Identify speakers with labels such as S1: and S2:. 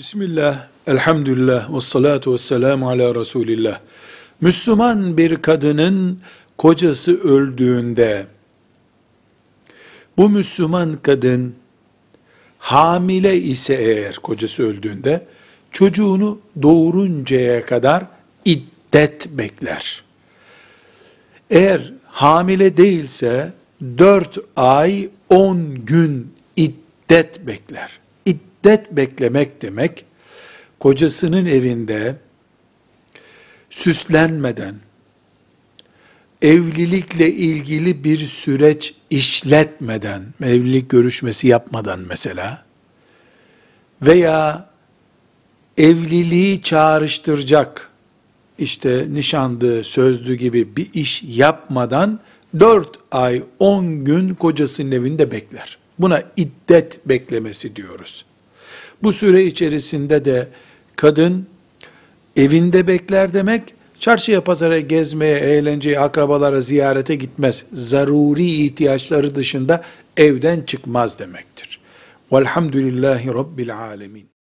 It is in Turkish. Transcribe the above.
S1: Bismillah, elhamdülillah, ve salatu ve selamu ala Resulillah. Müslüman bir kadının kocası öldüğünde, bu Müslüman kadın hamile ise eğer kocası öldüğünde, çocuğunu doğuruncaya kadar iddet bekler. Eğer hamile değilse, dört ay on gün iddet bekler müddet beklemek demek, kocasının evinde süslenmeden, evlilikle ilgili bir süreç işletmeden, evlilik görüşmesi yapmadan mesela, veya evliliği çağrıştıracak, işte nişandı, sözlü gibi bir iş yapmadan, dört ay, on gün kocasının evinde bekler. Buna iddet beklemesi diyoruz. Bu süre içerisinde de kadın evinde bekler demek, çarşıya pazara gezmeye, eğlenceye, akrabalara ziyarete gitmez. Zaruri ihtiyaçları dışında evden çıkmaz demektir. Velhamdülillahi Rabbil Alemin.